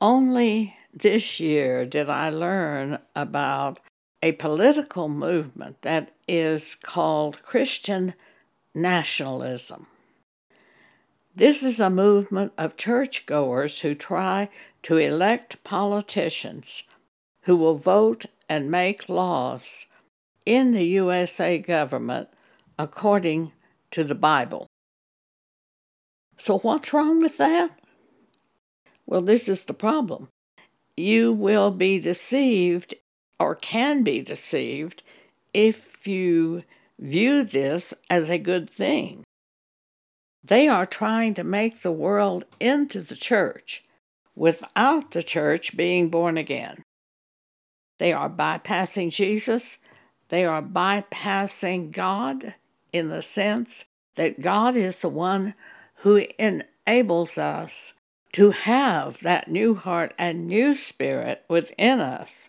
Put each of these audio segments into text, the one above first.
Only this year did I learn about a political movement that is called Christian nationalism. This is a movement of churchgoers who try to elect politicians who will vote and make laws in the USA government according to the Bible. So, what's wrong with that? Well, this is the problem. You will be deceived or can be deceived if you view this as a good thing. They are trying to make the world into the church without the church being born again. They are bypassing Jesus. They are bypassing God in the sense that God is the one who enables us to have that new heart and new spirit within us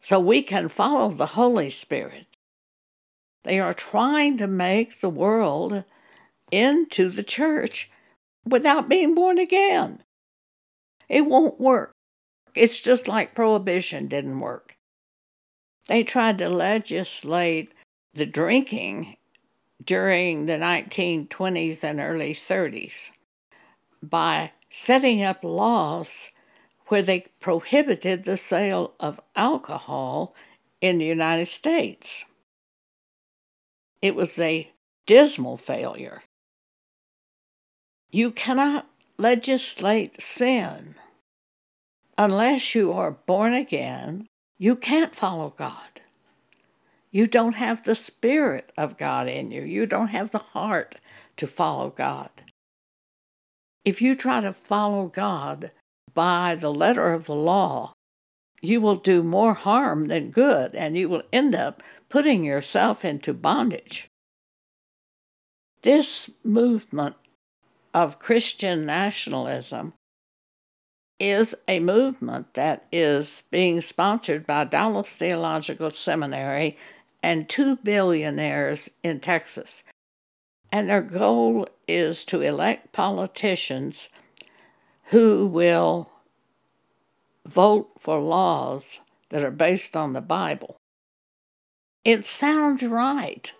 so we can follow the Holy Spirit. They are trying to make the world into the church without being born again. It won't work. It's just like prohibition didn't work. They tried to legislate the drinking during the 1920s and early 30s by setting up laws where they prohibited the sale of alcohol in the United States. It was a dismal failure. You cannot legislate sin. Unless you are born again, you can't follow God. You don't have the Spirit of God in you. You don't have the heart to follow God. If you try to follow God by the letter of the law, you will do more harm than good, and you will end up putting yourself into bondage. This movement of Christian nationalism is a movement that is being sponsored by Dallas Theological Seminary and two billionaires in Texas and their goal is to elect politicians who will vote for laws that are based on the Bible. It sounds right.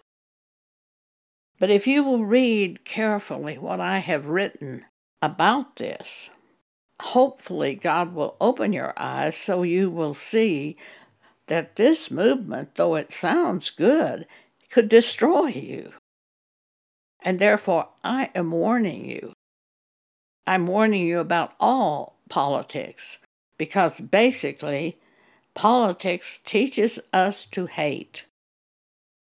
But if you will read carefully what I have written about this, hopefully God will open your eyes so you will see that this movement, though it sounds good, could destroy you. And therefore, I am warning you. I'm warning you about all politics because basically, politics teaches us to hate.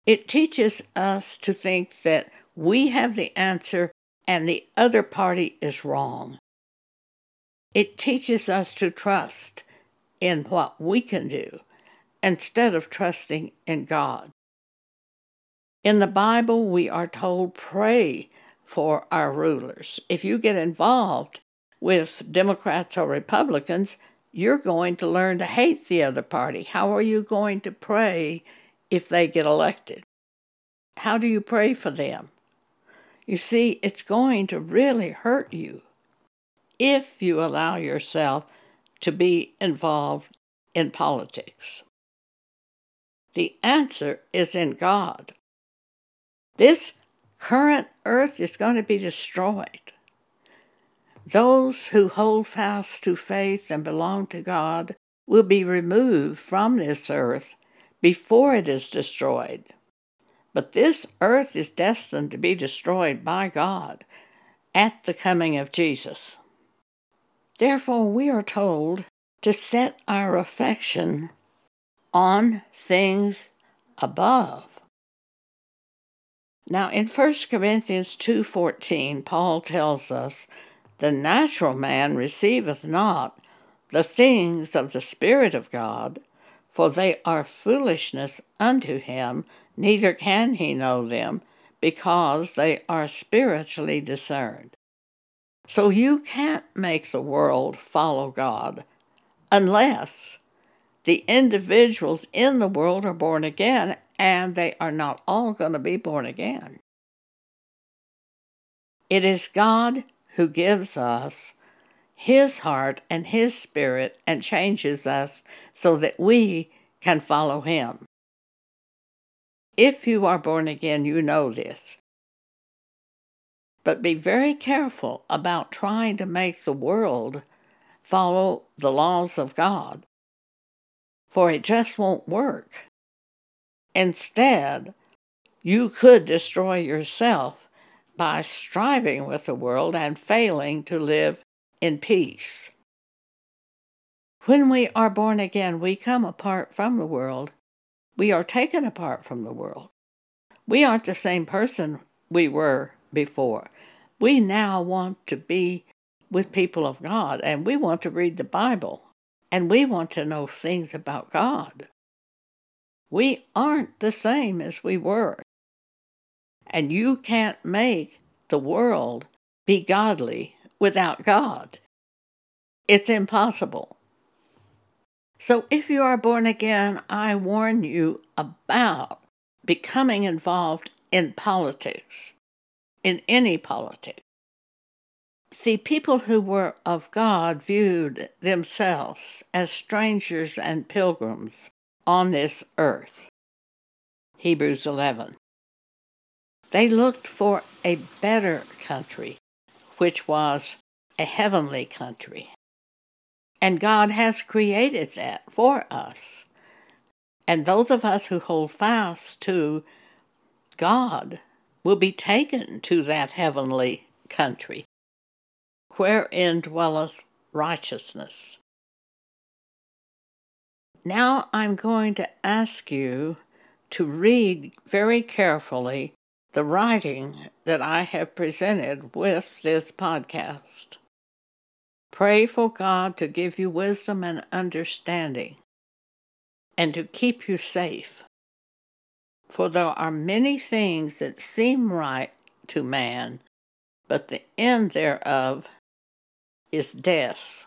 It teaches us to think that we have the answer and the other party is wrong. It teaches us to trust in what we can do instead of trusting in God. In the Bible, we are told pray for our rulers. If you get involved with Democrats or Republicans, you're going to learn to hate the other party. How are you going to pray if they get elected? How do you pray for them? You see, it's going to really hurt you if you allow yourself to be involved in politics. The answer is in God. This current earth is going to be destroyed. Those who hold fast to faith and belong to God will be removed from this earth before it is destroyed. But this earth is destined to be destroyed by God at the coming of Jesus. Therefore, we are told to set our affection on things above now in 1 Corinthians 2:14 Paul tells us the natural man receiveth not the things of the spirit of God for they are foolishness unto him neither can he know them because they are spiritually discerned. So you can't make the world follow God unless the individuals in the world are born again and they are not all going to be born again. It is God who gives us His heart and His Spirit and changes us so that we can follow Him. If you are born again, you know this. But be very careful about trying to make the world follow the laws of God, for it just won't work. Instead, you could destroy yourself by striving with the world and failing to live in peace. When we are born again, we come apart from the world. We are taken apart from the world. We aren't the same person we were before. We now want to be with people of God and we want to read the Bible and we want to know things about God. We aren't the same as we were. And you can't make the world be godly without God. It's impossible. So if you are born again, I warn you about becoming involved in politics, in any politics. See, people who were of God viewed themselves as strangers and pilgrims on this earth. Hebrews 11. They looked for a better country, which was a heavenly country. And God has created that for us. And those of us who hold fast to God will be taken to that heavenly country, wherein dwelleth righteousness. Now I'm going to ask you to read very carefully the writing that I have presented with this podcast. Pray for God to give you wisdom and understanding and to keep you safe. For there are many things that seem right to man, but the end thereof is death.